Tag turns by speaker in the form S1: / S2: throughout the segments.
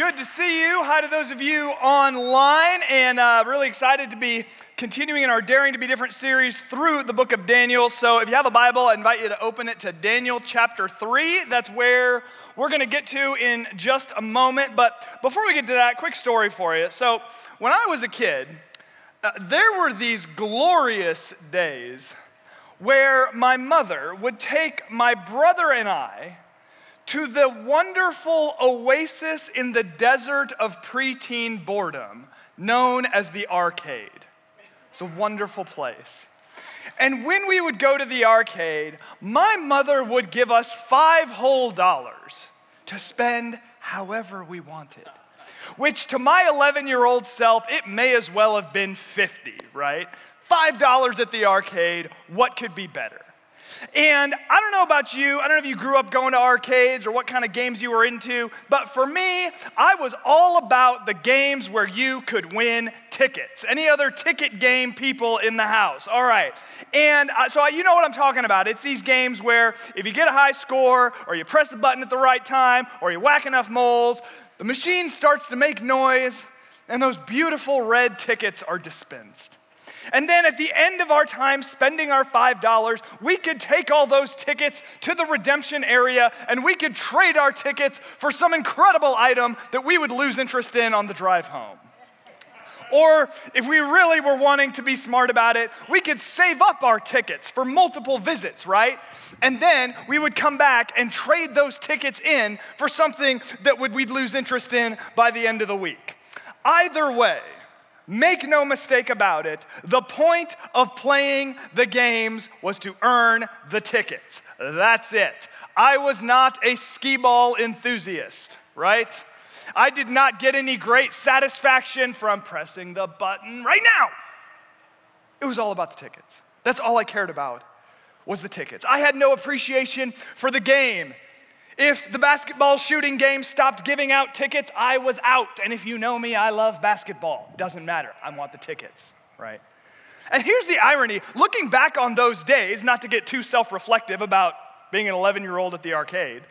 S1: Good to see you. Hi to those of you online, and uh, really excited to be continuing in our Daring to Be Different series through the book of Daniel. So, if you have a Bible, I invite you to open it to Daniel chapter 3. That's where we're going to get to in just a moment. But before we get to that, quick story for you. So, when I was a kid, uh, there were these glorious days where my mother would take my brother and I to the wonderful oasis in the desert of preteen boredom known as the arcade. It's a wonderful place. And when we would go to the arcade, my mother would give us five whole dollars to spend however we wanted. Which to my 11 year old self, it may as well have been 50, right? $5 at the arcade, what could be better? And I don't know about you, I don't know if you grew up going to arcades or what kind of games you were into, but for me, I was all about the games where you could win tickets. Any other ticket game people in the house? All right. And uh, so you know what I'm talking about. It's these games where if you get a high score, or you press the button at the right time, or you whack enough moles, the machine starts to make noise, and those beautiful red tickets are dispensed. And then at the end of our time spending our $5, we could take all those tickets to the redemption area and we could trade our tickets for some incredible item that we would lose interest in on the drive home. Or if we really were wanting to be smart about it, we could save up our tickets for multiple visits, right? And then we would come back and trade those tickets in for something that would we'd lose interest in by the end of the week. Either way, Make no mistake about it, the point of playing the games was to earn the tickets. That's it. I was not a skee ball enthusiast, right? I did not get any great satisfaction from pressing the button right now. It was all about the tickets. That's all I cared about was the tickets. I had no appreciation for the game. If the basketball shooting game stopped giving out tickets, I was out. And if you know me, I love basketball. Doesn't matter. I want the tickets, right? And here's the irony looking back on those days, not to get too self reflective about being an 11 year old at the arcade,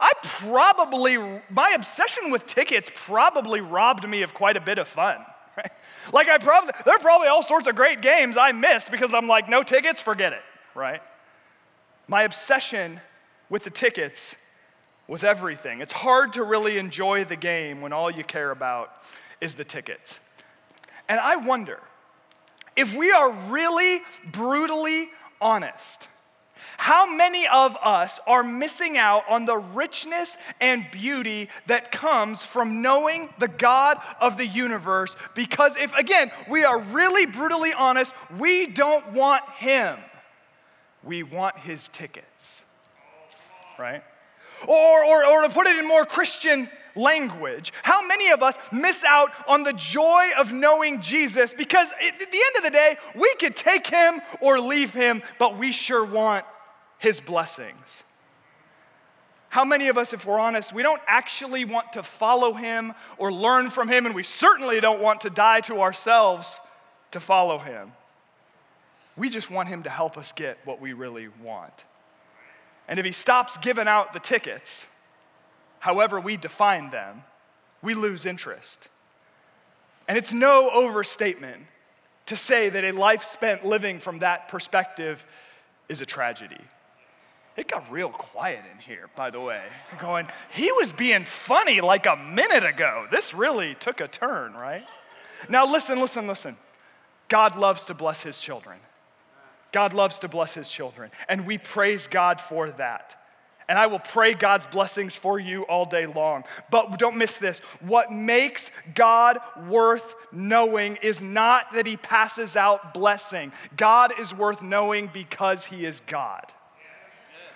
S1: I probably, my obsession with tickets probably robbed me of quite a bit of fun. Right? Like, I probably, there are probably all sorts of great games I missed because I'm like, no tickets, forget it, right? My obsession with the tickets was everything. It's hard to really enjoy the game when all you care about is the tickets. And I wonder if we are really brutally honest, how many of us are missing out on the richness and beauty that comes from knowing the God of the universe? Because if, again, we are really brutally honest, we don't want Him, we want His tickets right? Or, or, or to put it in more Christian language, how many of us miss out on the joy of knowing Jesus because at the end of the day, we could take him or leave him, but we sure want his blessings. How many of us, if we're honest, we don't actually want to follow him or learn from him, and we certainly don't want to die to ourselves to follow him? We just want him to help us get what we really want. And if he stops giving out the tickets, however we define them, we lose interest. And it's no overstatement to say that a life spent living from that perspective is a tragedy. It got real quiet in here, by the way. Going, he was being funny like a minute ago. This really took a turn, right? Now, listen, listen, listen. God loves to bless his children. God loves to bless his children, and we praise God for that. And I will pray God's blessings for you all day long. But don't miss this. What makes God worth knowing is not that he passes out blessing. God is worth knowing because he is God.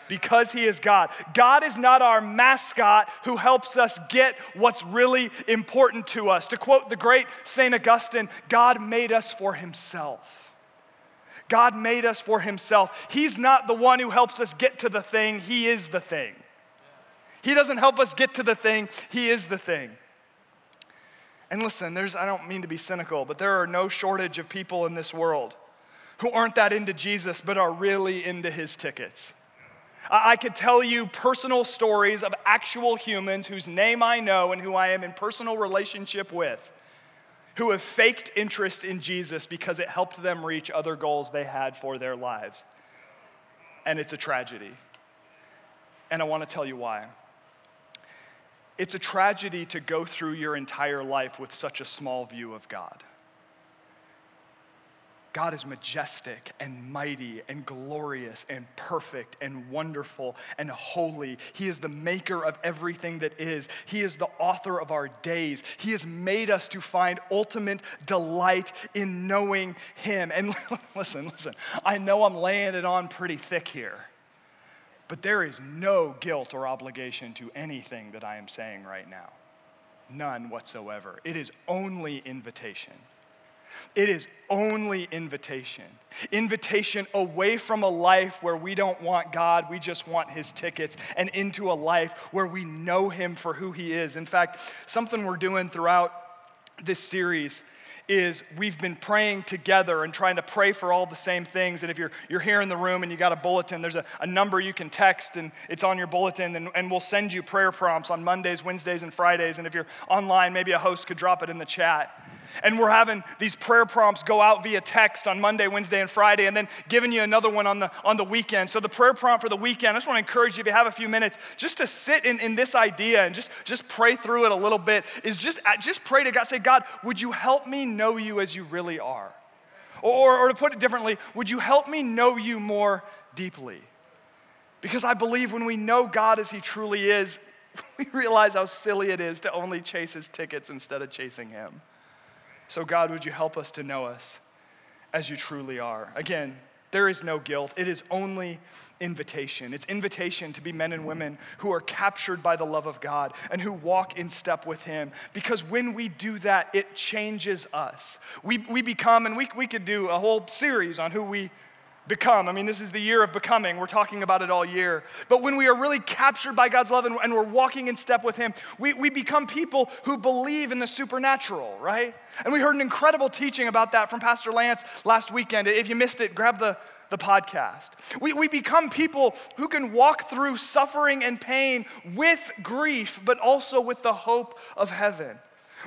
S1: Because he is God. God is not our mascot who helps us get what's really important to us. To quote the great St. Augustine, God made us for himself. God made us for Himself. He's not the one who helps us get to the thing, He is the thing. He doesn't help us get to the thing, He is the thing. And listen, there's, I don't mean to be cynical, but there are no shortage of people in this world who aren't that into Jesus but are really into His tickets. I could tell you personal stories of actual humans whose name I know and who I am in personal relationship with, who have faked interest in Jesus because it helped them reach other goals they had for their lives. And it's a tragedy. And I want to tell you why. It's a tragedy to go through your entire life with such a small view of God. God is majestic and mighty and glorious and perfect and wonderful and holy. He is the maker of everything that is. He is the author of our days. He has made us to find ultimate delight in knowing Him. And listen, listen, I know I'm laying it on pretty thick here, but there is no guilt or obligation to anything that I am saying right now. None whatsoever. It is only invitation. It is only invitation. Invitation away from a life where we don't want God, we just want His tickets, and into a life where we know Him for who He is. In fact, something we're doing throughout this series is we've been praying together and trying to pray for all the same things. And if you're, you're here in the room and you got a bulletin, there's a, a number you can text and it's on your bulletin. And, and we'll send you prayer prompts on Mondays, Wednesdays, and Fridays. And if you're online, maybe a host could drop it in the chat. And we're having these prayer prompts go out via text on Monday, Wednesday, and Friday, and then giving you another one on the, on the weekend. So, the prayer prompt for the weekend, I just want to encourage you, if you have a few minutes, just to sit in, in this idea and just, just pray through it a little bit, is just, uh, just pray to God. Say, God, would you help me know you as you really are? Or, or to put it differently, would you help me know you more deeply? Because I believe when we know God as He truly is, we realize how silly it is to only chase His tickets instead of chasing Him. So, God, would you help us to know us as you truly are? Again, there is no guilt. It is only invitation. It's invitation to be men and women who are captured by the love of God and who walk in step with Him. Because when we do that, it changes us. We, we become, and we, we could do a whole series on who we become. I mean, this is the year of becoming. We're talking about it all year. But when we are really captured by God's love and, and, we're walking in step with Him, we, we become people who believe in the supernatural, right? And we heard an incredible teaching about that from Pastor Lance last weekend. If you missed it, grab the, the podcast. We, we become people who can walk through suffering and pain with grief, but also with the hope of heaven.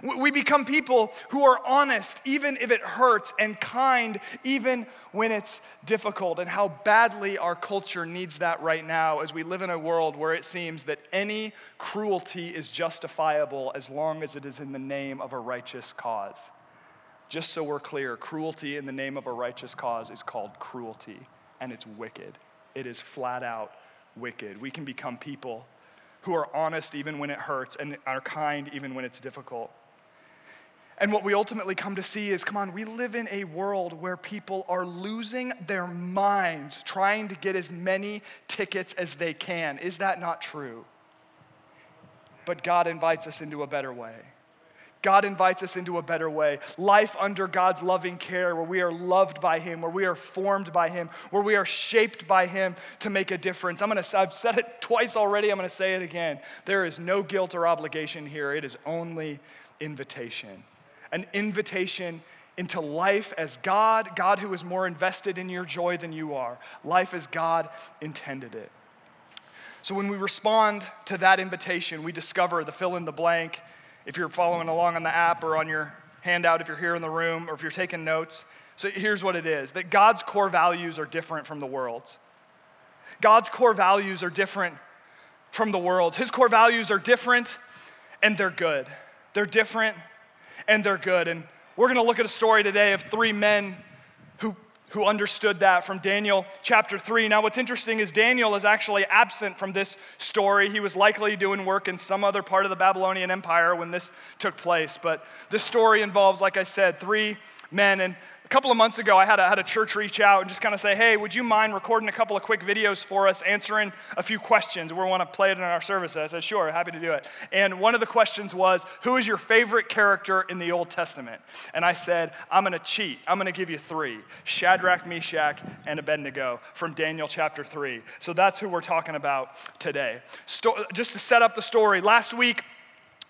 S1: We become people who are honest even if it hurts and kind even when it's difficult, and how badly our culture needs that right now as we live in a world where it seems that any cruelty is justifiable as long as it is in the name of a righteous cause. Just so we're clear, cruelty in the name of a righteous cause is called cruelty, and it's wicked. It is flat out wicked. We can become people who are honest even when it hurts and are kind even when it's difficult. And what we ultimately come to see is come on, we live in a world where people are losing their minds trying to get as many tickets as they can. Is that not true? But God invites us into a better way. God invites us into a better way. Life under God's loving care, where we are loved by Him, where we are formed by Him, where we are shaped by Him to make a difference. I'm gonna, I've said it twice already, I'm gonna say it again. There is no guilt or obligation here, it is only invitation an invitation into life as God, God who is more invested in your joy than you are, life as God intended it. So when we respond to that invitation, we discover the fill in the blank. If you're following along on the app or on your handout, if you're here in the room, or if you're taking notes, so here's what it is that God's core values are different from the world's. God's core values are different from the world's. His core values are different and they're good. They're different and they're good. And we're going to look at a story today of three men who, who understood that from Daniel chapter 3. Now, what's interesting is Daniel is actually absent from this story. He was likely doing work in some other part of the Babylonian Empire when this took place. But this story involves, like I said, three men. And a couple of months ago, I had a, had a church reach out and just kind of say, hey, would you mind recording a couple of quick videos for us, answering a few questions? We want to play it in our service. I said, sure, happy to do it. And one of the questions was, who is your favorite character in the Old Testament? And I said, I'm going to cheat. I'm going to give you three Shadrach, Meshach, and Abednego from Daniel chapter 3. So that's who we're talking about today. Sto- just to set up the story, last week,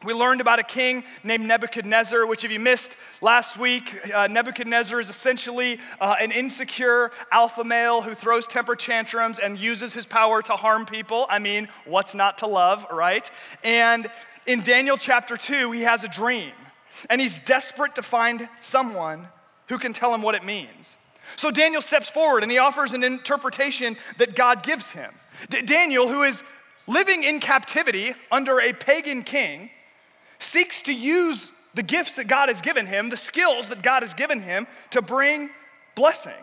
S1: We learned about a king named Nebuchadnezzar, which, if you missed last week, uh, Nebuchadnezzar is essentially uh, an insecure alpha male who throws temper tantrums and uses his power to harm people. I mean, what's not to love, right? And in Daniel chapter 2, he has a dream, and he's desperate to find someone who can tell him what it means. So Daniel steps forward and he offers an interpretation that God gives him. D- Daniel, who is living in captivity under a pagan king, seeks to use the gifts that God has given him, the skills that God has given him to bring blessing.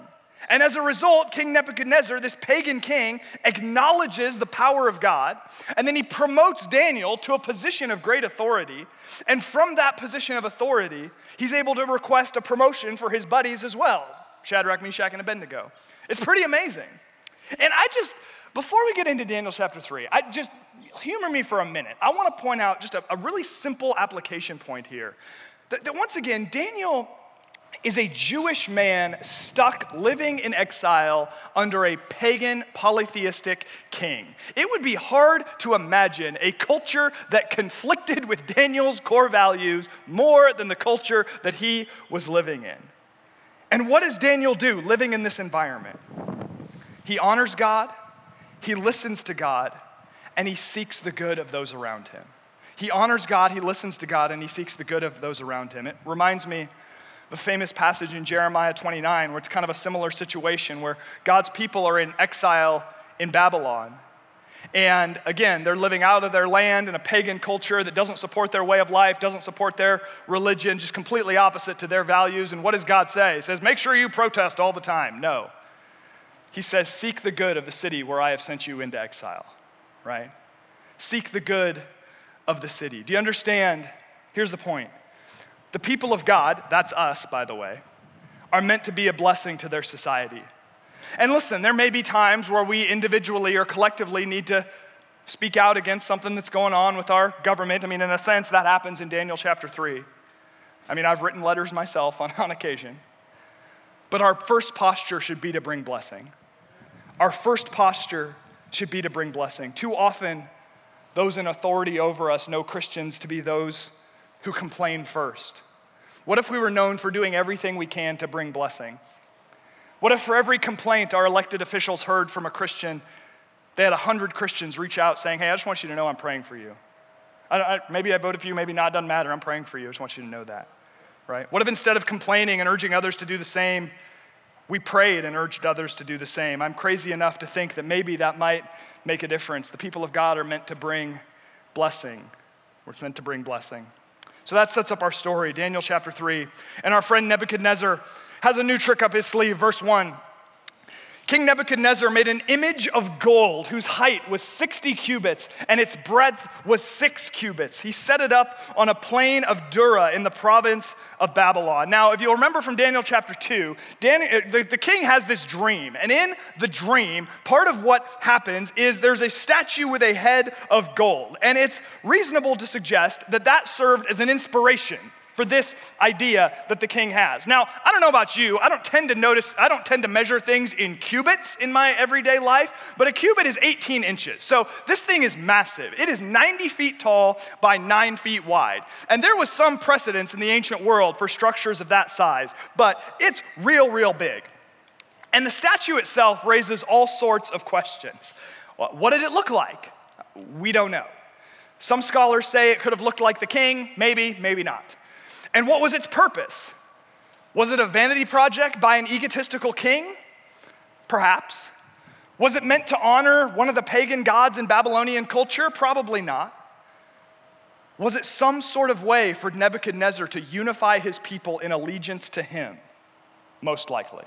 S1: And as a result, King Nebuchadnezzar, this pagan king, acknowledges the power of God, and then he promotes Daniel to a position of great authority. And from that position of authority, he's able to request a promotion for his buddies as well Shadrach, Meshach, and Abednego. It's pretty amazing. And I just, before we get into Daniel chapter 3, I just humor me for a minute. I want to point out just a, a really simple application point here. That, that once again, Daniel is a Jewish man stuck living in exile under a pagan polytheistic king. It would be hard to imagine a culture that conflicted with Daniel's core values more than the culture that he was living in. And what does Daniel do living in this environment? He honors God, he listens to God, and he seeks the good of those around him. He honors God, he listens to God, and he seeks the good of those around him. It reminds me of a famous passage in Jeremiah 29 where it's kind of a similar situation where God's people are in exile in Babylon. And again, they're living out of their land in a pagan culture that doesn't support their way of life, doesn't support their religion, just completely opposite to their values. And what does God say? He says, Make sure you protest all the time. No. He says, Seek the good of the city where I have sent you into exile right? Seek the good of the city. Do you understand? Here's the point the people of God, that's us, by the way, are meant to be a blessing to their society. And listen, there may be times where we individually or collectively need to speak out against something that's going on with our government. I mean, in a sense, that happens in Daniel chapter 3. I mean, I've written letters myself on, on occasion. But our first posture should be to bring blessing. Our first posture should be to bring blessing. Too often, those in authority over us know Christians to be those who complain first. What if we were known for doing everything we can to bring blessing? What if for every complaint our elected officials heard from a Christian, they had 100 Christians reach out saying, Hey, I just want you to know I'm praying for you. I, I, maybe I voted for you, maybe not, doesn't matter. I'm praying for you. I just want you to know that. Right? What if instead of complaining and urging others to do the same, we prayed and urged others to do the same. I'm crazy enough to think that maybe that might make a difference. The people of God are meant to bring blessing. We're meant to bring blessing. So that sets up our story, Daniel chapter 3. And our friend Nebuchadnezzar has a new trick up his sleeve. Verse 1 King Nebuchadnezzar made an image of gold whose height was 60 cubits and its breadth was six cubits. He set it up on a plain of Dura in the province of Babylon. Now, if you'll remember from Daniel chapter 2, Daniel, uh, the, the king has this dream. And in the dream, part of what happens is there's a statue with a head of gold. And it's reasonable to suggest that that served as an inspiration for this idea that the king has. Now, I don't know about you, I don't tend to notice, I don't tend to measure things in cubits in my everyday life, but a cubit is 18 inches. So this thing is massive. It is 90 feet tall by 9 feet wide. And there was some precedence in the ancient world for structures of that size, but it's real, real big. And the statue itself raises all sorts of questions. What did it look like? We don't know. Some scholars say it could have looked like the king, maybe, maybe not. And what was its purpose? Was it a vanity project by an egotistical king? Perhaps. Was it meant to honor one of the pagan gods in Babylonian culture? Probably not. Was it some sort of way for Nebuchadnezzar to unify his people in allegiance to him? Most likely.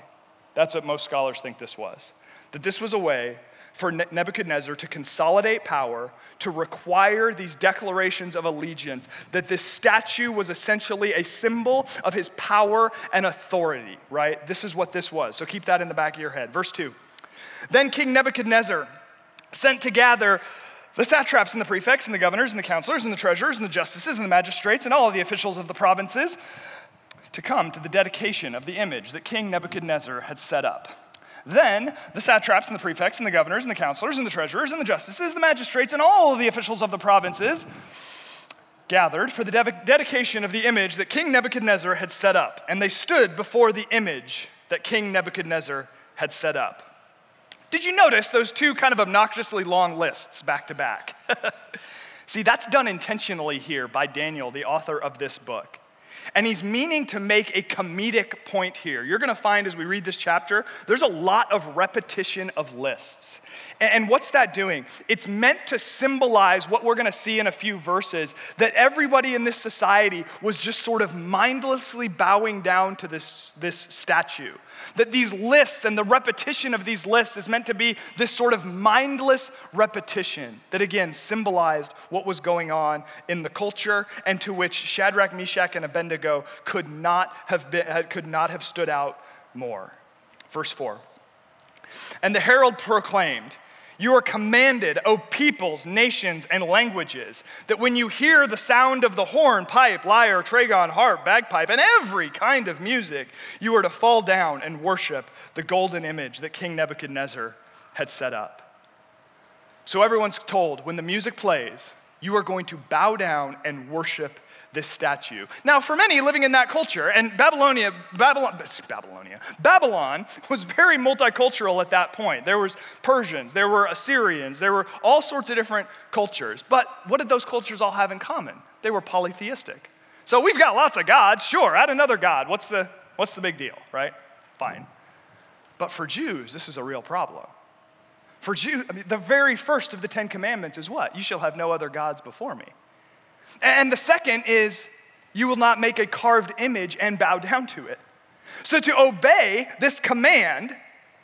S1: That's what most scholars think this was. That this was a way for Nebuchadnezzar to consolidate power, to require these declarations of allegiance, that this statue was essentially a symbol of his power and authority, right? This is what this was. So keep that in the back of your head. Verse 2. Then King Nebuchadnezzar sent to gather the satraps and the prefects and the governors and the counselors and the treasurers and the justices and the magistrates and all of the officials of the provinces to come to the dedication of the image that King Nebuchadnezzar had set up. Then the satraps and the prefects and the governors and the counselors and the treasurers and the justices, the magistrates, and all of the officials of the provinces gathered for the de- dedication of the image that King Nebuchadnezzar had set up, and they stood before the image that King Nebuchadnezzar had set up. Did you notice those two kind of obnoxiously long lists back to back? See, that's done intentionally here by Daniel, the author of this book. And he's meaning to make a comedic point here. You're going to find as we read this chapter, there's a lot of repetition of lists. And what's that doing? It's meant to symbolize what we're going to see in a few verses that everybody in this society was just sort of mindlessly bowing down to this, this statue. That these lists and the repetition of these lists is meant to be this sort of mindless repetition that again symbolized what was going on in the culture and to which Shadrach, Meshach, and Abednego could not have, been, could not have stood out more. Verse 4. And the herald proclaimed, you are commanded, O peoples, nations, and languages, that when you hear the sound of the horn, pipe, lyre, trigon, harp, bagpipe, and every kind of music, you are to fall down and worship the golden image that King Nebuchadnezzar had set up. So everyone's told when the music plays, you are going to bow down and worship this statue. Now, for many living in that culture, and Babylonia, Babylon, Babylonia, Babylon was very multicultural at that point. There was Persians, there were Assyrians, there were all sorts of different cultures. But what did those cultures all have in common? They were polytheistic. So we've got lots of gods, sure, add another god. What's the, what's the big deal, right? Fine. But for Jews, this is a real problem. For Jews, I mean, the very first of the Ten Commandments is what? You shall have no other gods before me. And the second is, you will not make a carved image and bow down to it. So to obey this command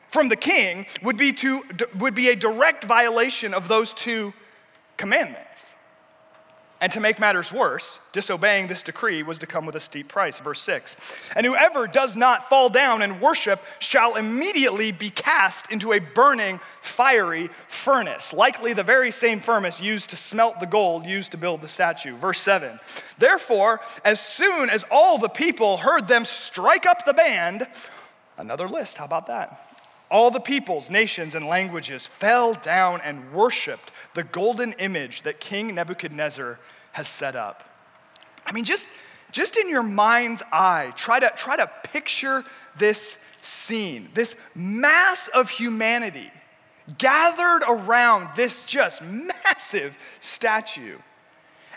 S1: from the king would be, to, would be a direct violation of those two commandments. And to make matters worse, disobeying this decree was to come with a steep price. Verse 6 And whoever does not fall down and worship shall immediately be cast into a burning, fiery furnace, likely the very same furnace used to smelt the gold used to build the statue. Verse 7 Therefore, as soon as all the people heard them strike up the band, another list, how about that? All the peoples, nations, and languages fell down and worshiped the golden image that King Nebuchadnezzar has set up. I mean, just, just in your mind's eye, try to, try to picture this scene, this mass of humanity gathered around this just massive statue.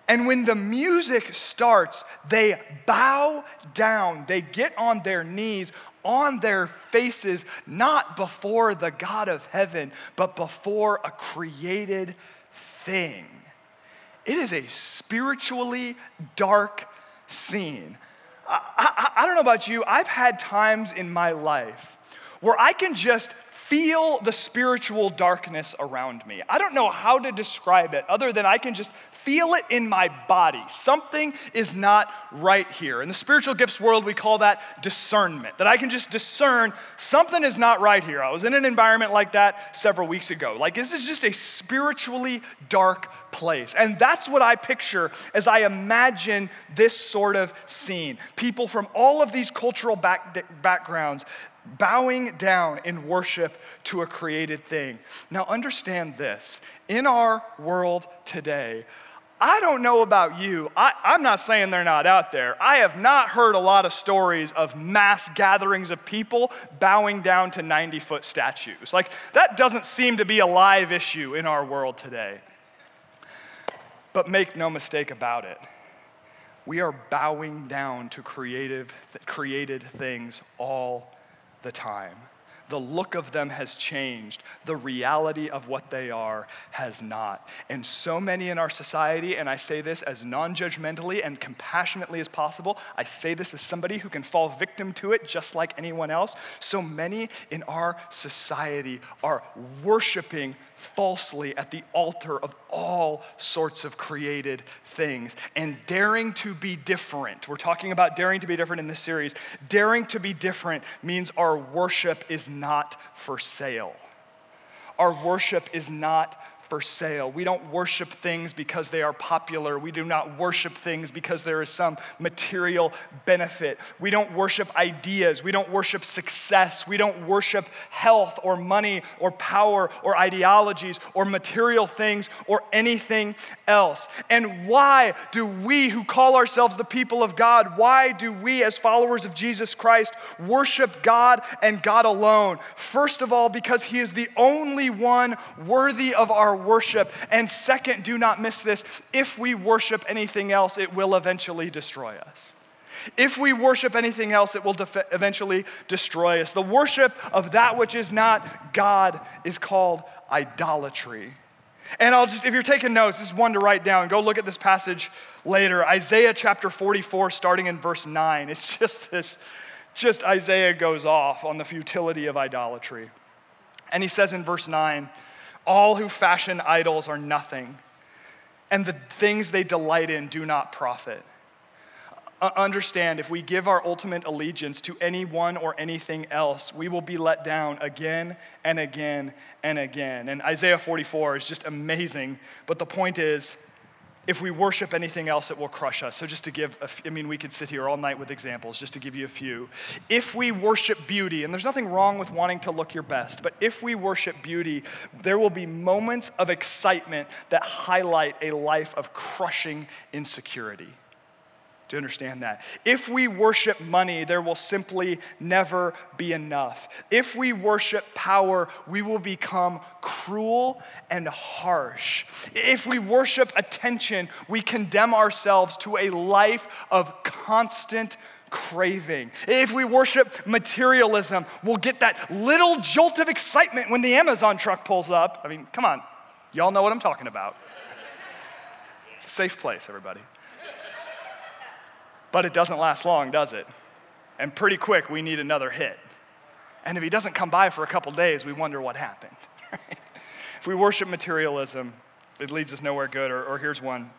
S1: And when the music starts, they bow down, they get on their knees, on their faces, not before the God of heaven, but before a created thing. It is a spiritually dark scene. I, I, I, don't know about you, I've had times in my life where I can just feel the spiritual darkness around me. I don't know how to describe it other than I can just feel it in my body. Something is not right here. In the spiritual gifts world, we call that discernment, that I can just discern something is not right here. I was in an environment like that several weeks ago. Like, this is just a spiritually dark place. And that's what I picture as I imagine this sort of scene. People from all of these cultural back, backgrounds bowing down in worship to a created thing. Now, understand this in our world today, I don't know about you. I, am not saying they're not out there. I have not heard a lot of stories of mass gatherings of people bowing down to 90 foot statues. Like, that doesn't seem to be a live issue in our world today. But make no mistake about it, we are bowing down to creative, created things all the time. The look of them has changed. The reality of what they are has not. And so many in our society, and I say this as non judgmentally and compassionately as possible, I say this as somebody who can fall victim to it just like anyone else. So many in our society are worshiping falsely at the altar of all sorts of created things and daring to be different. We're talking about daring to be different in this series. Daring to be different means our worship is not for sale. Our worship is not for sale. We don't worship things because they are popular. We do not worship things because there is some material benefit. We don't worship ideas. We don't worship success. We don't worship health or money or power or ideologies or material things or anything else. And why do we who call ourselves the people of God, why do we as followers of Jesus Christ worship God and God alone? First of all, because He is the only one worthy of our worship. And second, do not miss this if we worship anything else, it will eventually destroy us. If we worship anything else, it will def- eventually destroy us. The worship of that which is not God is called idolatry. And I'll just, if you're taking notes, this is one to write down. Go look at this passage later. Isaiah chapter 44, starting in verse 9. It's just this, just Isaiah goes off on the futility of idolatry. And he says in verse 9, all who fashion idols are nothing, and the things they delight in do not profit. Uh, understand, if we give our ultimate allegiance to anyone or anything else, we will be let down again and again and again. And Isaiah 44 is just amazing, but the point is, if we worship anything else, it will crush us. So, just to give, I mean, we could sit here all night with examples, just to give you a few. If we worship beauty, and there's nothing wrong with wanting to look your best, but if we worship beauty, there will be moments of excitement that highlight a life of crushing insecurity. Do you understand that? If we worship money, there will simply never be enough. If we worship power, we will become cruel and harsh. If we worship attention, we condemn ourselves to a life of constant craving. If we worship materialism, we'll get that little jolt of excitement when the Amazon truck pulls up. I mean, come on, y'all know what I'm talking about. It's a safe place, everybody. But it doesn't last long, does it? And pretty quick, we need another hit. And if he doesn't come by for a couple days, we wonder what happened. if we worship materialism, it leads us nowhere good. Or, or here's one.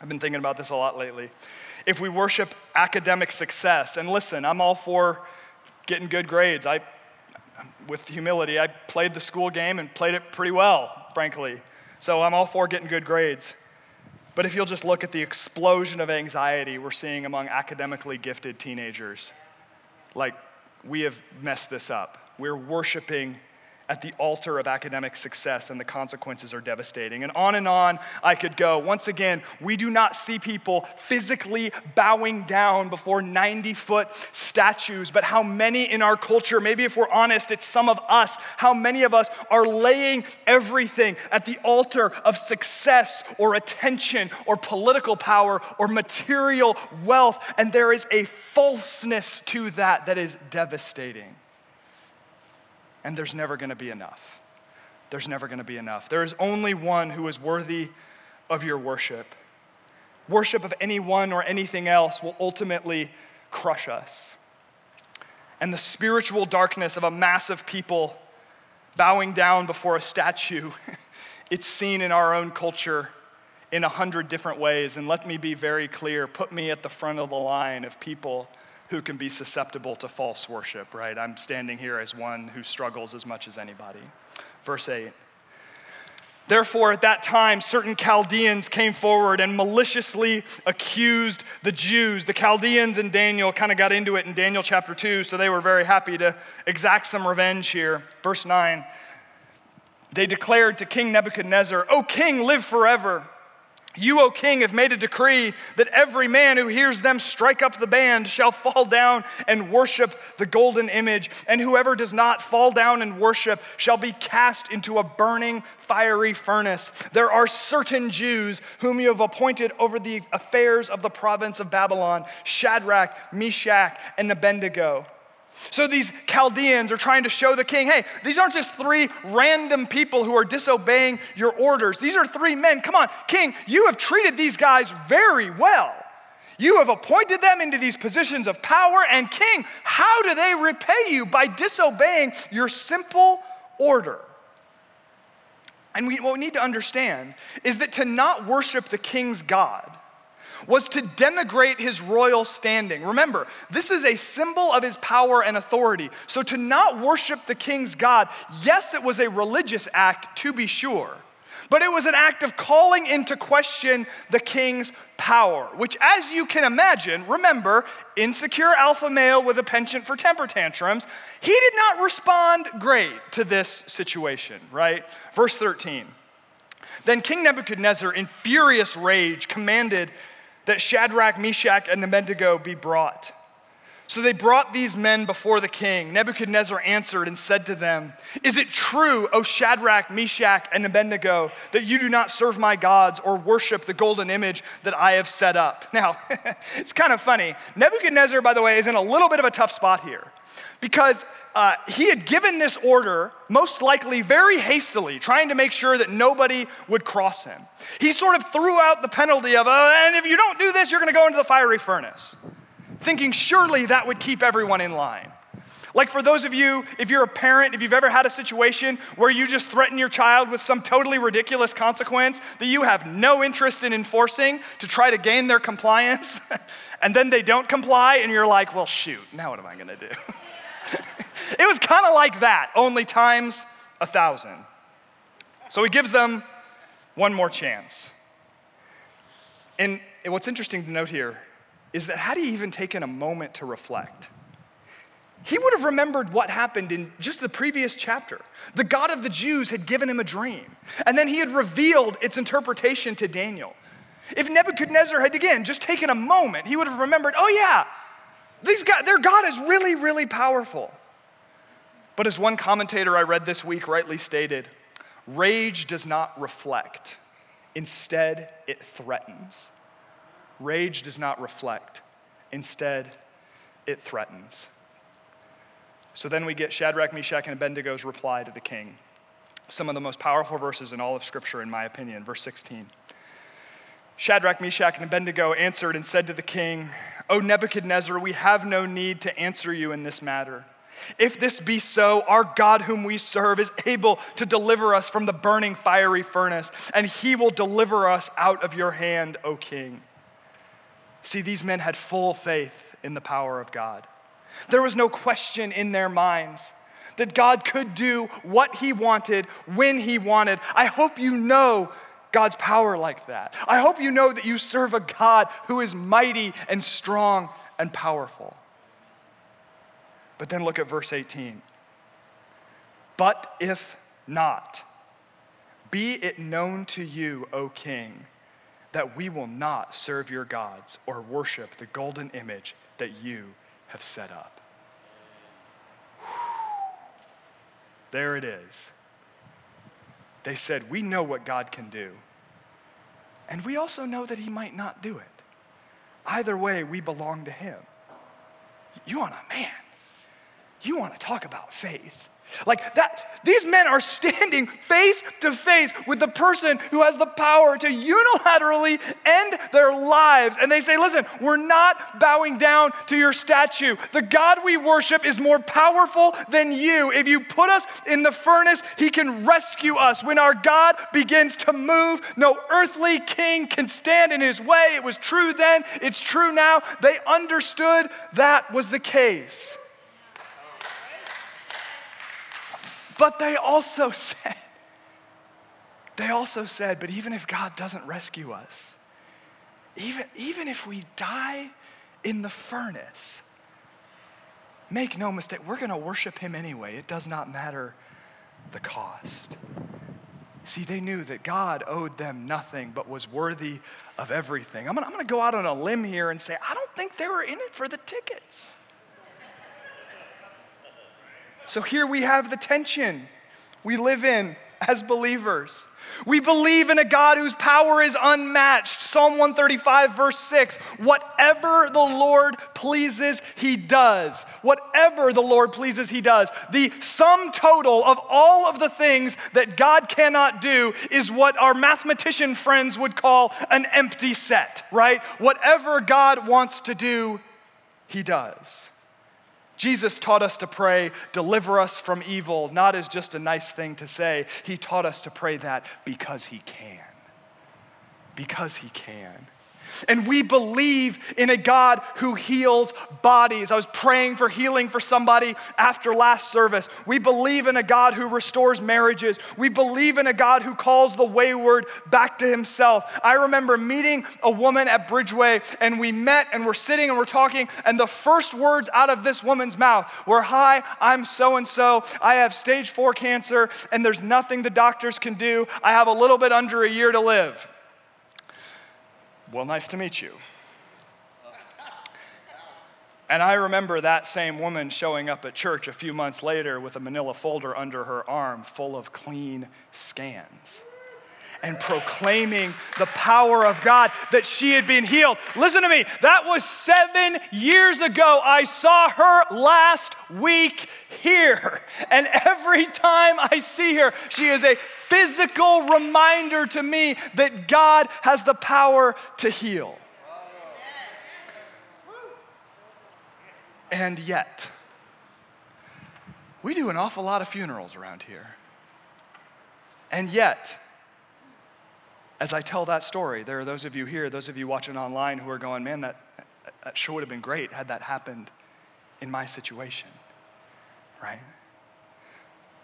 S1: I've been thinking about this a lot lately. If we worship academic success, and listen, I'm all for getting good grades. I, with humility, I played the school game and played it pretty well, frankly. So I'm all for getting good grades. But if you'll just look at the explosion of anxiety we're seeing among academically gifted teenagers, like we have messed this up. We're worshiping at the altar of academic success, and the consequences are devastating. And on and on I could go. Once again, we do not see people physically bowing down before 90 foot statues, but how many in our culture, maybe if we're honest, it's some of us, how many of us are laying everything at the altar of success or attention or political power or material wealth, and there is a falseness to that that is devastating and there's never going to be enough. There's never going to be enough. There is only one who is worthy of your worship. Worship of anyone or anything else will ultimately crush us. And the spiritual darkness of a mass of people bowing down before a statue, it's seen in our own culture in a hundred different ways. And let me be very clear put me at the front of the line of people who can be susceptible to false worship, right? I'm standing here as one who struggles as much as anybody. Verse 8. Therefore, at that time, certain Chaldeans came forward and maliciously accused the Jews. The Chaldeans and Daniel kind of got into it in Daniel chapter 2, so they were very happy to exact some revenge here. Verse 9 They declared to King Nebuchadnezzar, O king, live forever. You, O king, have made a decree that every man who hears them strike up the band shall fall down and worship the golden image, and whoever does not fall down and worship shall be cast into a burning fiery furnace. There are certain Jews whom you have appointed over the affairs of the province of Babylon Shadrach, Meshach, and Abednego. So these Chaldeans are trying to show the king hey, these aren't just three random people who are disobeying your orders. These are three men. Come on, king, you have treated these guys very well. You have appointed them into these positions of power, and king, how do they repay you? By disobeying your simple order. And we, what we need to understand is that to not worship the king's God, was to denigrate his royal standing. Remember, this is a symbol of his power and authority. So to not worship the king's God, yes, it was a religious act to be sure. but it was an act of calling into question the king's power, which, as you can imagine, remember, insecure alpha male with a penchant for temper tantrums, he did not respond great to this situation, right? Verse 13. Then King Nebuchadnezzar, in furious rage, commanded that Shadrach, Meshach, and Abednego be brought. So they brought these men before the king. Nebuchadnezzar answered and said to them, Is it true, O Shadrach, Meshach, and Abednego, that you do not serve my gods or worship the golden image that I have set up? Now, it's kind of funny. Nebuchadnezzar, by the way, is in a little bit of a tough spot here because uh, he had given this order, most likely very hastily, trying to make sure that nobody would cross him. He sort of threw out the penalty of, uh, and if you don't do this, you're going to go into the fiery furnace thinking surely that would keep everyone in line. Like for those of you, if you're a parent, if you've ever had a situation where you just threaten your child with some totally ridiculous consequence that you have no interest in enforcing to try to gain their compliance, and then they don't comply, and you're like, well, shoot, now what am I gonna do? it was kind of like that, only times a thousand. So he gives them one more chance. And what's interesting to note here is that had he even taken a moment to reflect, he would have remembered what happened in just the previous chapter. The God of the Jews had given him a dream, and then he had revealed its interpretation to Daniel. If Nebuchadnezzar had again just taken a moment, he would have remembered, oh yeah, these their God is really, really powerful. But as one commentator I read this week rightly stated, rage does not reflect, instead, it threatens. Rage does not reflect, instead, it threatens. So then we get Shadrach, Meshach, and Abednego's reply to the king. Some of the most powerful verses in all of Scripture, in my opinion. Verse 16. Shadrach, Meshach, and Abednego answered and said to the king, O Nebuchadnezzar, we have no need to answer you in this matter. If this be so, our God, whom we serve, is able to deliver us from the burning fiery furnace, and he will deliver us out of your hand, O king. See, these men had full faith in the power of God. There was no question in their minds that God could do what He wanted when He wanted. I hope you know God's power like that. I hope you know that you serve a God who is mighty and strong and powerful. But then look at verse 18. But if not, be it known to you, O king that we will not serve your gods or worship the golden image that you have set up. There it is. They said, We know what God can do, and we also know that He might not do it. Either way, we belong to Him. You want a man, you want to talk about faith. Like that, these men are standing face to face with the person who has the power to unilaterally end their lives. And they say, Listen, we're not bowing down to your statue. The God we worship is more powerful than you. If you put us in the furnace, he can rescue us. When our God begins to move, no earthly king can stand in his way. It was true then, it's true now. They understood that was the case. But they also said, they also said, but even if God doesn't rescue us, even, even if we die in the furnace, make no mistake, we're going to worship him anyway. It does not matter the cost. See, they knew that God owed them nothing but was worthy of everything. I'm gonna, I'm gonna go out on a limb here and say, I don't think they were in it for the tickets. So here we have the tension we live in as believers. We believe in a God whose power is unmatched. Psalm 135, verse 6 Whatever the Lord pleases, he does. Whatever the Lord pleases, he does. The sum total of all of the things that God cannot do is what our mathematician friends would call an empty set, right? Whatever God wants to do, he does. Jesus taught us to pray, deliver us from evil, not as just a nice thing to say. He taught us to pray that because He can. Because He can. And we believe in a God who heals bodies. I was praying for healing for somebody after last service. We believe in a God who restores marriages. We believe in a God who calls the wayward back to himself. I remember meeting a woman at Bridgeway, and we met and we're sitting and we're talking, and the first words out of this woman's mouth were, Hi, I'm so and so. I have stage four cancer, and there's nothing the doctors can do. I have a little bit under a year to live. Well, nice to meet you. And I remember that same woman showing up at church a few months later with a manila folder under her arm full of clean scans and proclaiming the power of God that she had been healed. Listen to me, that was seven years ago. I saw her last week here. And every time I see her, she is a physical reminder to me that God has the power to heal. And yet, we do an awful lot of funerals around here. And yet, as I tell that story, there are those of you here, those of you watching online who are going, man, that, that sure would have been great had that happened in my situation, right?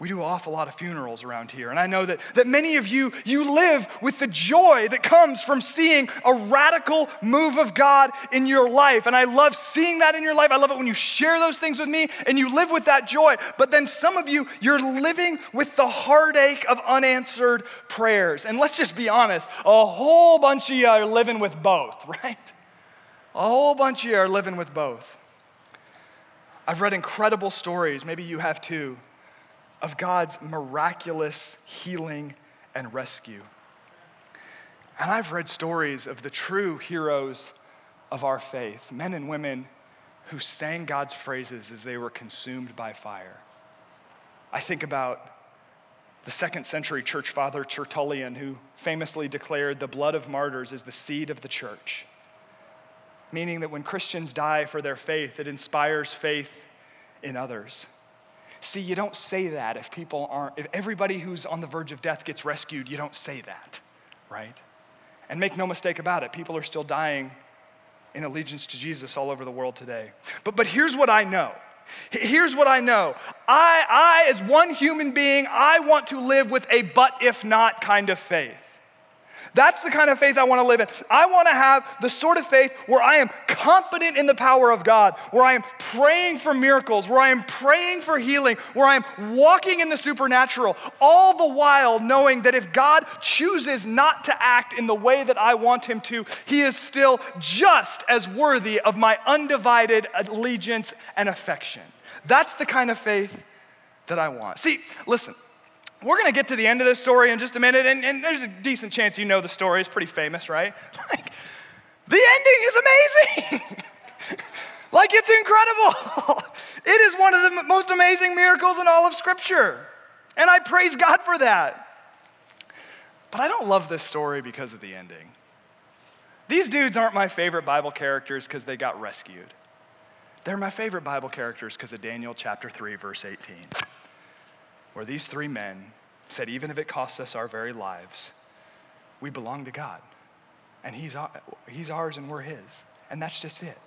S1: We do an awful lot of funerals around here. And I know that, that many of you, you live with the joy that comes from seeing a radical move of God in your life. And I love seeing that in your life. I love it when you share those things with me and you live with that joy. But then some of you, you're living with the heartache of unanswered prayers. And let's just be honest, a whole bunch of you are living with both, right? A whole bunch of you are living with both. I've read incredible stories, maybe you have too of God's miraculous healing and rescue. And I've read stories of the true heroes of our faith, men and women who sang God's phrases as they were consumed by fire. I think about the second century church father Tertullian, who famously declared the blood of martyrs is the seed of the church, meaning that when Christians die for their faith, it inspires faith in others. See, you don't say that if people aren't, if everybody who's on the verge of death gets rescued, you don't say that, right? And make no mistake about it, people are still dying in allegiance to Jesus all over the world today. But, but here's what I know. Here's what I know. I, I, as one human being, I want to live with a but if not kind of faith. That's the kind of faith I want to live in. I want to have the sort of faith where I am confident in the power of God, where I am praying for miracles, where I am praying for healing, where I am walking in the supernatural, all the while knowing that if God chooses not to act in the way that I want Him to, He is still just as worthy of my undivided allegiance and affection. That's the kind of faith that I want. See, listen. We're going to get to the end of this story in just a minute, and, and there's a decent chance you know the story. It's pretty famous, right? Like, the ending is amazing. like, it's incredible. it is one of the most amazing miracles in all of Scripture. And I praise God for that. But I don't love this story because of the ending. These dudes aren't my favorite Bible characters because they got rescued. They're my favorite Bible characters because of Daniel chapter 3, verse 18 where these three men said, even if it costs us our very lives, we belong to God. And he's, he's ours and we're His. And that's just it.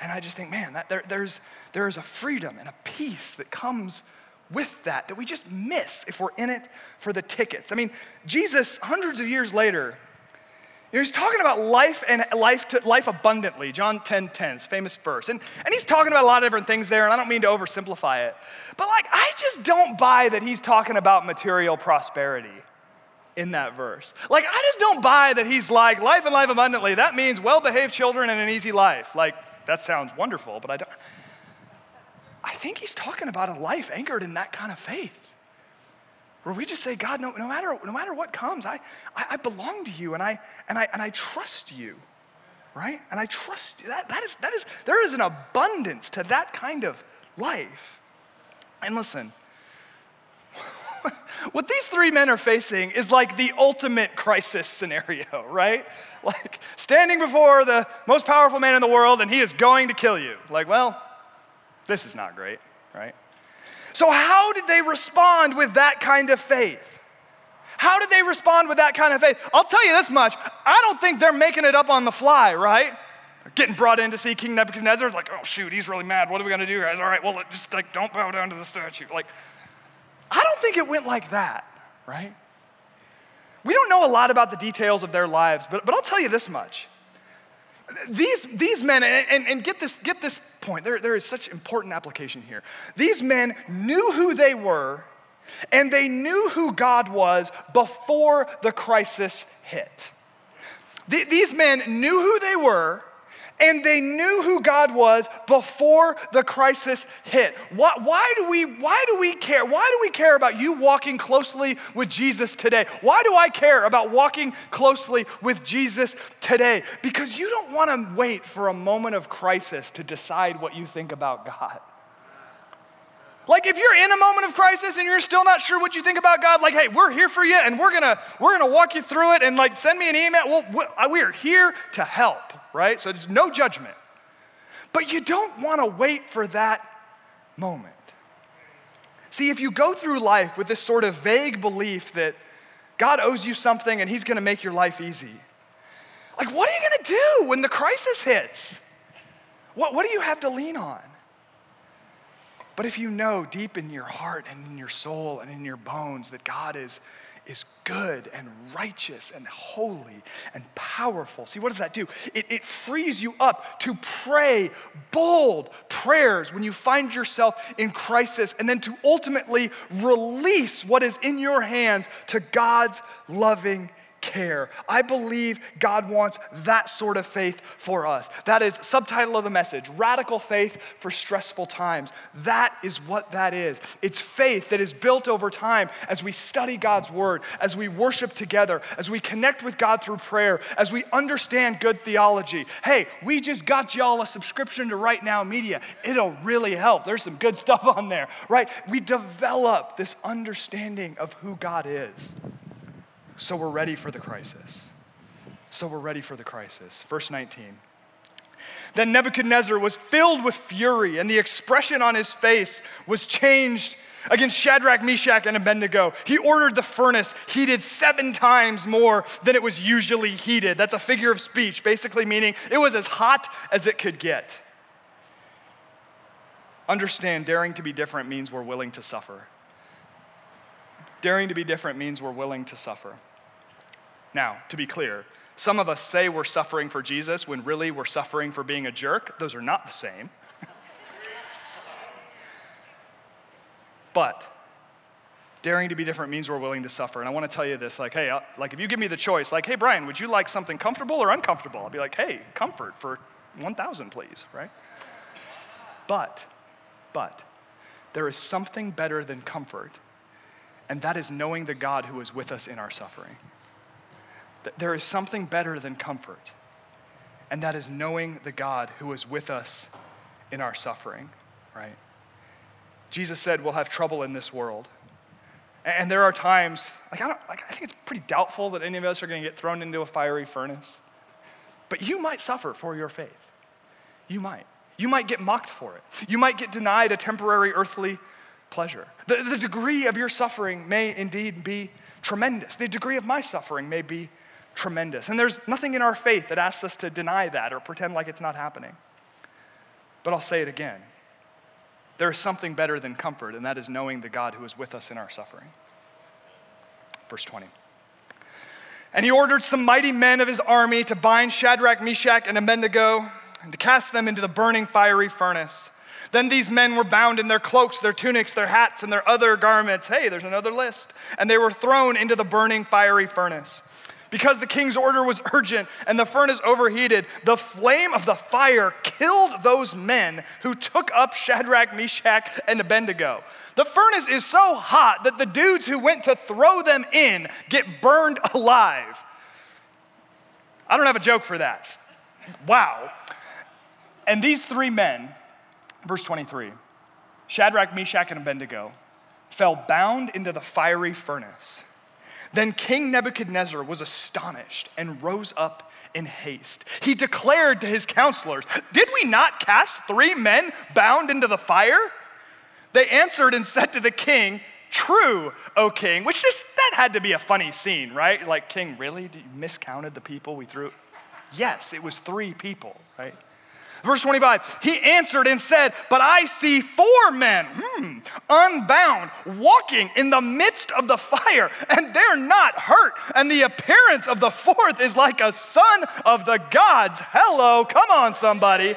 S1: And I just think, man, that there, there's, there is a freedom and a peace that comes with that that we just miss if we're in it for the tickets. I mean, Jesus, hundreds of years later, he's talking about life and life, to, life abundantly. John 10 10, it's famous verse. And, and he's talking about a lot of different things there, and I don't mean to oversimplify it. But like, I just don't buy that he's talking about material prosperity in that verse. Like, I just don't buy that he's like, life and life abundantly. That means well behaved children and an easy life. Like, that sounds wonderful, but I don't. I think he's talking about a life anchored in that kind of faith where we just say, God, no, no, matter, no matter what comes, I, I, I, belong to you and I, and, I, and I trust you, right? And I trust you. That, that is, that is, there is an abundance to that kind of life. And listen, what these three men are facing is like the ultimate crisis scenario, right? Like standing before the most powerful man in the world and he is going to kill you. Like, well, this is not great, right? So, how did they respond with that kind of faith? How did they respond with that kind of faith? I'll tell you this much I don't think they're making it up on the fly, right? Getting brought in to see King Nebuchadnezzar, it's like, oh shoot, he's really mad. What are we gonna do, guys? All right, well, just like don't bow down to the statue. Like, I don't think it went like that, right? We don't know a lot about the details of their lives, but, but I'll tell you this much. These, these men, and, and, get, this, get this point, there, there is such important application here. These men knew who they were, and they knew who God was before the crisis hit. these men knew who they were, and they knew who God was before the crisis hit. Why, why, do we, why do we care? Why do we care about you walking closely with Jesus today? Why do I care about walking closely with Jesus today? Because you don't want to wait for a moment of crisis to decide what you think about God. Like if you're in a moment of crisis and you're still not sure what you think about God, like, hey, we're here for you and we're gonna we're gonna walk you through it and like send me an email. Well, we uh, are here to help, right? So there's no judgment. But you don't want to wait for that moment. See, if you go through life with this sort of vague belief that God owes you something and He's gonna make your life easy, like, what are you gonna do when the crisis hits? What, what do you have to lean on? But if you know deep in your heart and in your soul and in your bones that God is, is good and righteous and holy and powerful, see, what does that do? It, it frees you up to pray bold prayers when you find yourself in crisis and then to ultimately release what is in your hands to God's loving care. I believe God wants that sort of faith for us. That is subtitle of the message, radical faith for stressful times. That is what that is. It's faith that is built over time as we study God's word, as we worship together, as we connect with God through prayer, as we understand good theology. Hey, we just got y'all a subscription to Right Now Media. It'll really help. There's some good stuff on there, right? We develop this understanding of who God is so we're ready for the crisis. So we're ready for the crisis. Verse 19. Then Nebuchadnezzar was filled with fury, and the expression on his face was changed against Shadrach, Meshach, and Abednego. He ordered the furnace heated seven times more than it was usually heated. That's a figure of speech, basically meaning it was as hot as it could get. Understand, daring to be different means we're willing to suffer. Daring to be different means we're willing to suffer. Now, to be clear, some of us say we're suffering for Jesus when really we're suffering for being a jerk. Those are not the same. but daring to be different means we're willing to suffer. And I want to tell you this like, hey, uh, like if you give me the choice, like, hey, Brian, would you like something comfortable or uncomfortable? I'll be like, hey, comfort for 1,000, please, right? But, but, there is something better than comfort, and that is knowing the God who is with us in our suffering. There is something better than comfort, and that is knowing the God who is with us in our suffering, right? Jesus said we'll have trouble in this world. And there are times, like I, don't, like I think it's pretty doubtful that any of us are going to get thrown into a fiery furnace. But you might suffer for your faith. You might. You might get mocked for it. You might get denied a temporary earthly pleasure. The, the degree of your suffering may indeed be tremendous. The degree of my suffering may be tremendous. And there's nothing in our faith that asks us to deny that or pretend like it's not happening. But I'll say it again. There is something better than comfort, and that is knowing the God who is with us in our suffering. Verse 20. And he ordered some mighty men of his army to bind Shadrach, Meshach, and Abednego and to cast them into the burning fiery furnace. Then these men were bound in their cloaks, their tunics, their hats, and their other garments. Hey, there's another list. And they were thrown into the burning fiery furnace. Because the king's order was urgent and the furnace overheated, the flame of the fire killed those men who took up Shadrach, Meshach, and Abednego. The furnace is so hot that the dudes who went to throw them in get burned alive. I don't have a joke for that. Wow. And these three men, verse 23, Shadrach, Meshach, and Abednego, fell bound into the fiery furnace. Then King Nebuchadnezzar was astonished and rose up in haste. He declared to his counselors, Did we not cast three men bound into the fire? They answered and said to the king, true, O king, which just, that had to be a funny scene, right? Like, king, really? You miscounted the people we threw? Yes, it was three people, right? Verse 25, he answered and said, But I see four men, hmm, unbound, walking in the midst of the fire, and they're not hurt. And the appearance of the fourth is like a son of the gods. Hello, come on, somebody.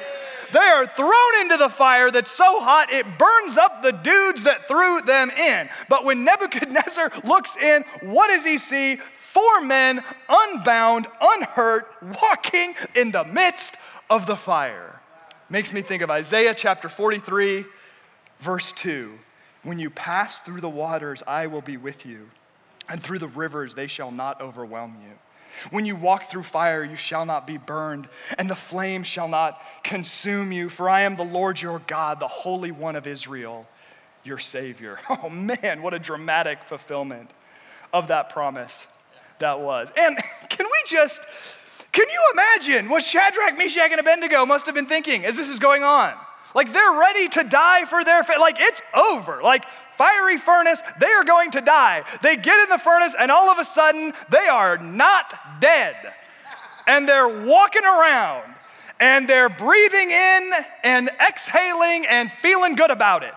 S1: They are thrown into the fire that's so hot it burns up the dudes that threw them in. But when Nebuchadnezzar looks in, what does he see? Four men, unbound, unhurt, walking in the midst of the fire. Makes me think of Isaiah chapter 43, verse 2. When you pass through the waters, I will be with you, and through the rivers, they shall not overwhelm you. When you walk through fire, you shall not be burned, and the flame shall not consume you, for I am the Lord your God, the Holy One of Israel, your Savior. Oh man, what a dramatic fulfillment of that promise that was. And can we just can you imagine what Shadrach, Meshach, and Abednego must have been thinking as this is going on? Like they're ready to die for their faith. Like it's over. Like fiery furnace, they are going to die. They get in the furnace, and all of a sudden, they are not dead. And they're walking around, and they're breathing in and exhaling and feeling good about it.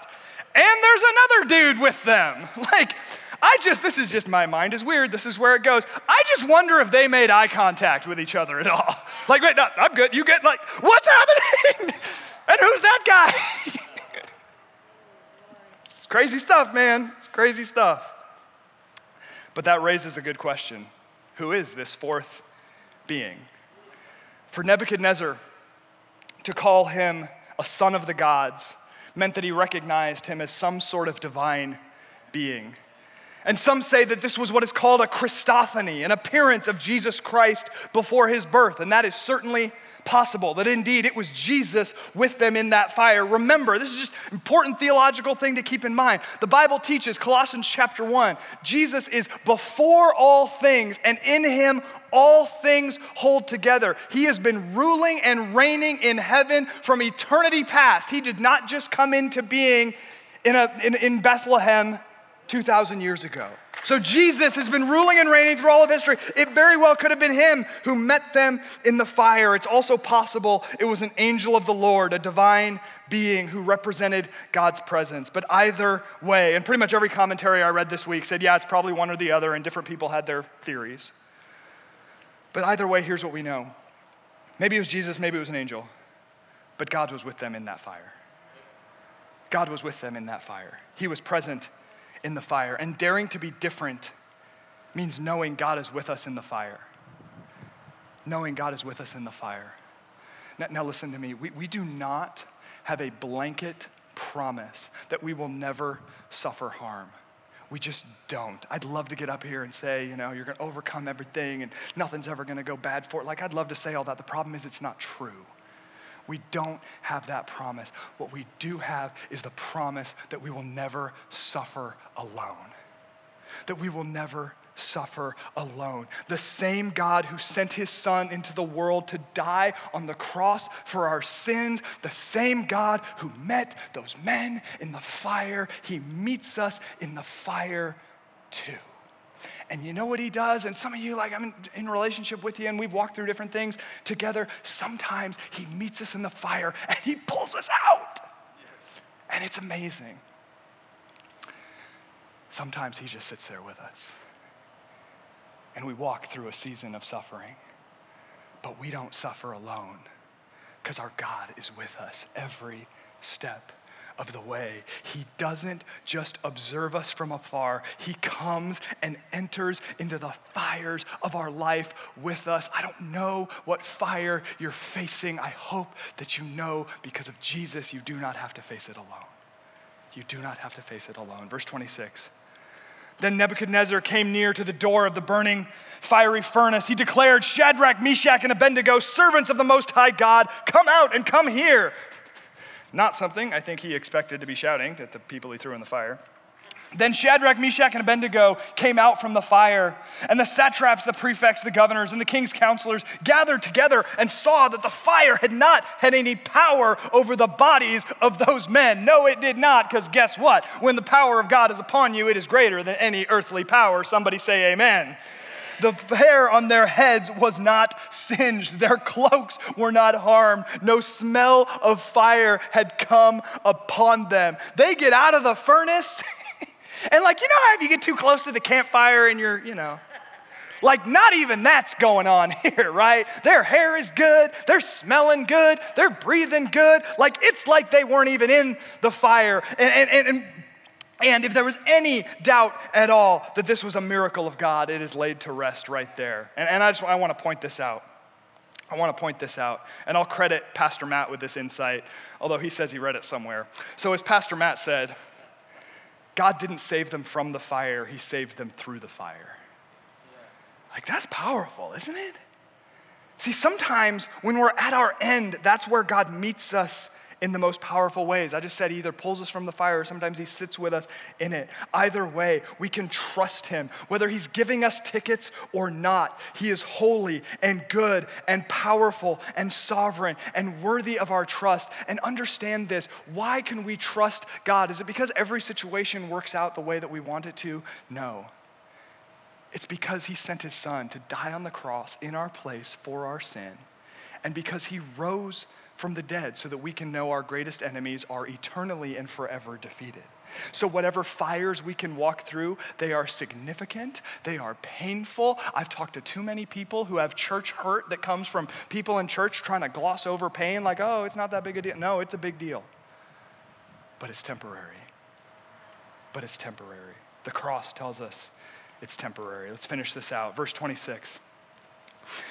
S1: And there's another dude with them. Like, I just, this is just my mind is weird. This is where it goes. I just wonder if they made eye contact with each other at all. Like, wait, no, I'm good. You get, like, what's happening? and who's that guy? it's crazy stuff, man. It's crazy stuff. But that raises a good question Who is this fourth being? For Nebuchadnezzar to call him a son of the gods meant that he recognized him as some sort of divine being. And some say that this was what is called a Christophany, an appearance of Jesus Christ before his birth. And that is certainly possible, that indeed it was Jesus with them in that fire. Remember, this is just important theological thing to keep in mind. The Bible teaches, Colossians chapter 1, Jesus is before all things, and in him all things hold together. He has been ruling and reigning in heaven from eternity past. He did not just come into being in, a, in, in Bethlehem 2,000 years ago. So Jesus has been ruling and reigning through all of history. It very well could have been him who met them in the fire. It's also possible it was an angel of the Lord, a divine being who represented God's presence. But either way, and pretty much every commentary I read this week said, yeah, it's probably one or the other, and different people had their theories. But either way, here's what we know maybe it was Jesus, maybe it was an angel, but God was with them in that fire. God was with them in that fire. He was present in the fire. And daring to be different means knowing God is with us in the fire. Knowing God is with us in the fire. Now, now listen to me. We, we do not have a blanket promise that we will never suffer harm. We just don't. I'd love to get up here and say, you know, you're going to overcome everything and nothing's ever going to go bad for it. Like, I'd love to say all that. The problem is, it's not true. We don't have that promise. What we do have is the promise that we will never suffer alone. That we will never suffer alone. The same God who sent his son into the world to die on the cross for our sins, the same God who met those men in the fire, he meets us in the fire too. And you know what he does? And some of you, like, I'm in, in, relationship with you and we've walked through different things together. Sometimes he meets us in the fire and he pulls us out. And it's amazing. Sometimes he just sits there with us. And we walk through a season of suffering. But we don't suffer alone because our God is with us every step of the way. He doesn't just observe us from afar, He comes and enters into the fires of our life with us. I don't know what fire you're facing. I hope that you know because of Jesus, you do not have to face it alone. You do not have to face it alone. Verse 26. Then Nebuchadnezzar came near to the door of the burning fiery furnace. He declared, Shadrach, Meshach, and Abednego, servants of the Most High God, come out and come here. Not something I think he expected to be shouting at the people he threw in the fire. Then Shadrach, Meshach, and Abednego came out from the fire, and the satraps, the prefects, the governors, and the king's counselors gathered together and saw that the fire had not had any power over the bodies of those men. No, it did not, because guess what? When the power of God is upon you, it is greater than any earthly power. Somebody say, Amen. The hair on their heads was not singed. Their cloaks were not harmed. No smell of fire had come upon them. They get out of the furnace. And like, you know how if you get too close to the campfire and you're, you know, like not even that's going on here, right? Their hair is good, they're smelling good, they're breathing good. Like it's like they weren't even in the fire. And, and, and, and if there was any doubt at all that this was a miracle of God, it is laid to rest right there. And, and I just I want to point this out. I want to point this out, and I'll credit Pastor Matt with this insight, although he says he read it somewhere. So, as Pastor Matt said, God didn't save them from the fire, He saved them through the fire. Like, that's powerful, isn't it? See, sometimes when we're at our end, that's where God meets us in the most powerful ways. I just said he either pulls us from the fire or sometimes he sits with us in it. Either way, we can trust him. Whether he's giving us tickets or not, he is holy and good and powerful and sovereign and worthy of our trust. And understand this why can we trust God? Is it because every situation works out the way that we want it to? No. It's because he sent his son to die on the cross in our place for our sin, and because he rose from the dead so that we can know our greatest enemies are eternally and forever defeated. So, whatever fires we can walk through, they are significant, they are painful. I've talked to too many people who have church hurt that comes from people in church trying to gloss over pain, like, oh, it's not that big a deal. No, it's a big deal. But it's temporary. But it's temporary. The cross tells us it's temporary. Let's finish this out. Verse 26.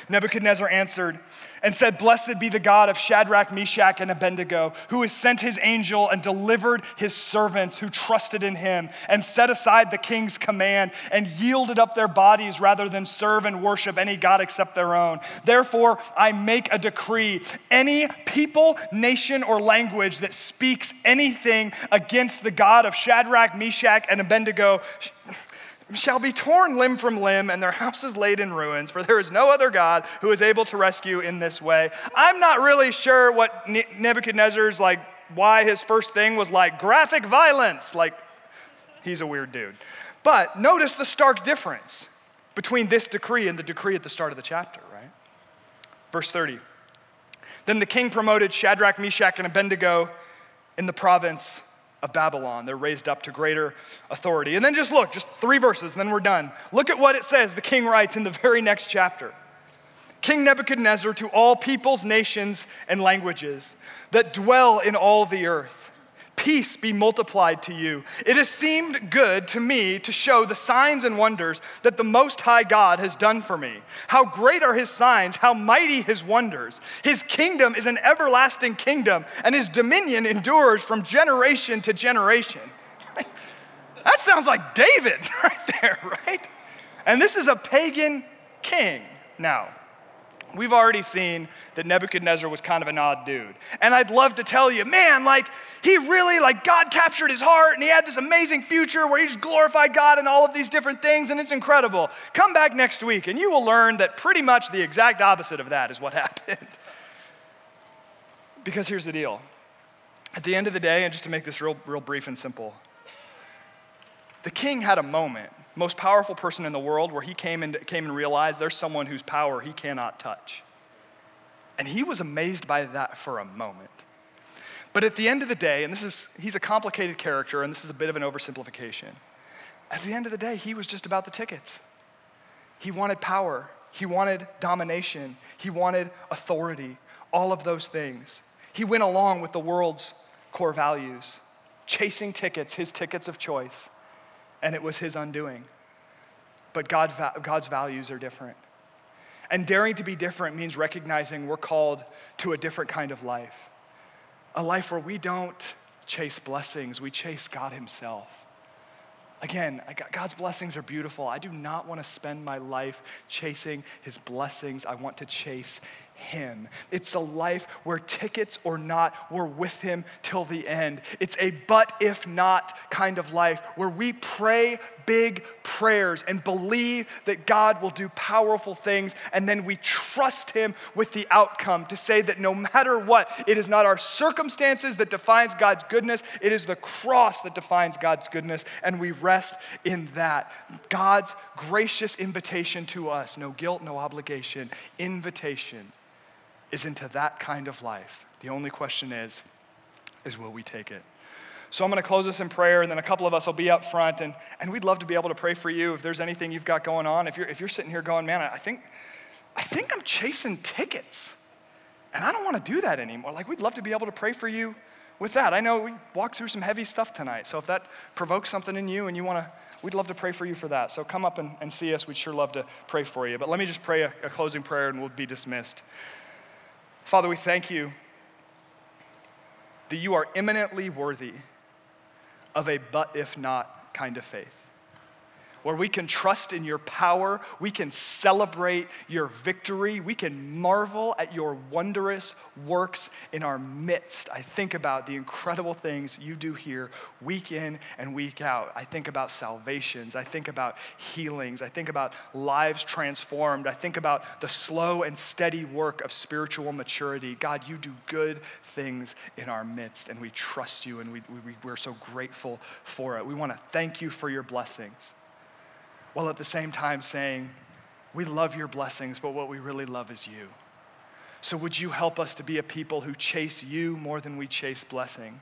S1: Nebuchadnezzar answered and said, Blessed be the God of Shadrach, Meshach, and Abednego, who has sent his angel and delivered his servants who trusted in him, and set aside the king's command, and yielded up their bodies rather than serve and worship any God except their own. Therefore, I make a decree any people, nation, or language that speaks anything against the God of Shadrach, Meshach, and Abednego shall be torn limb from limb, and their houses laid in ruins, for there is no other God who is able to rescue in this way. I'm not really sure what Nebuchadnezzar's like, why his first thing was like graphic violence. Like, he's a weird dude. But notice the stark difference between this decree and the decree at the start of the chapter, right? Verse 30. Then the king promoted Shadrach, Meshach, and Abednego in the province of Babylon. They're raised up to greater authority. And then just look, just three verses, and then we're done. Look at what it says, the king writes in the very next chapter. King Nebuchadnezzar to all peoples, nations, and languages that dwell in all the earth peace be multiplied to you. It has seemed good to me to show the signs and wonders that the Most High God has done for me. How great are his signs, how mighty his wonders. His kingdom is an everlasting kingdom, and his dominion endures from generation to generation. That sounds like David right there, right? And this is a pagan king now. We've already seen that Nebuchadnezzar was kind of an odd dude. And I'd love to tell you, man, like, he really, like, God captured his heart and he had this amazing future where he just glorified God and all of these different things, and it's incredible. Come back next week and you will learn that pretty much the exact opposite of that is what happened. because here's the deal at the end of the day, and just to make this real, real brief and simple, the king had a moment most powerful person in the world where he came and, came and realized there's someone whose power he cannot touch. And he was amazed by that for a moment. But at the end of the day, and this is, he's a complicated character, and this is a bit of an oversimplification. At the end of the day, he was just about the tickets. He wanted power, he wanted domination, he wanted authority, all of those things. He went along with the world's core values, chasing tickets, his tickets of choice and it was his undoing. But God, God's values are different. And daring to be different means recognizing we're called to a different kind of life a life where we don't chase blessings, we chase God Himself. Again, God's blessings are beautiful. I do not want to spend my life chasing His blessings. I want to chase him. It's a life where tickets or not, we're with him till the end. It's a but if not kind of life where we pray big prayers and believe that God will do powerful things, and then we trust him with the outcome to say that no matter what, it is not our circumstances that defines God's goodness, it is the cross that defines God's goodness, and we rest in that. God's gracious invitation to us, no guilt, no obligation, invitation is into that kind of life. The only question is, is will we take it? So I'm going to close this in prayer, and then a couple of us will be up front, and, and we'd love to be able to pray for you if there's anything you've got going on. If you're, if you're sitting here going, man, I think, I think I'm chasing tickets, and I don't want to do that anymore. Like, we'd love to be able to pray for you with that. I know we walked through some heavy stuff tonight, so if that provokes something in you and you want to, we'd love to pray for you for that. So come up and, and see us. We'd sure love to pray for you. But let me just pray a, a closing prayer, and we'll be dismissed. Father, we thank you that you are eminently worthy of a but if not kind of faith where we can trust in your power, we can celebrate your victory, we can marvel at your wondrous works in our midst. I think about the incredible things you do here week in and week out. I think about salvations, I think about healings, I think about lives transformed, I think about the slow and steady work of spiritual maturity. God, you do good things in our midst, and we trust you, and we, we, we're so grateful for it. We want to thank you for your blessings while at the same time saying, We love your blessings, but what we really love is you. So, would you help us to be a people who chase you more than we chase blessing?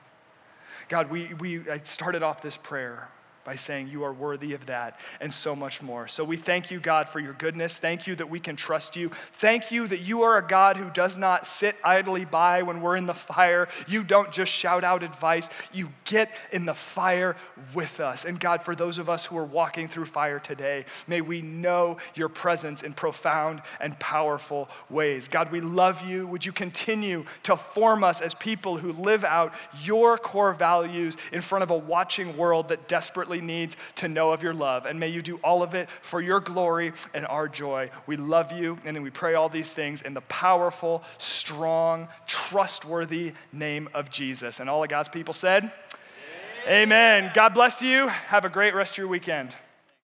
S1: God, we, we I started off this prayer by saying you are worthy of that and so much more. So we thank you, God, for your goodness. Thank you that we can trust you. Thank you that you are a God who does not sit idly by when we're in the fire. You don't just shout out advice, you get in the fire with us. And God, for those of us who are walking through fire today, may we know your presence in profound and powerful ways. God, we love you. Would you continue to form us as people who live out your core values in front of a watching world that desperately desperately needs to know of your love. And may you do all of it for your glory and our joy. We love you, and we pray all these things in the powerful, strong, trustworthy name of Jesus. And all of God's people said, Amen. Amen. God bless you. Have a great rest of your weekend.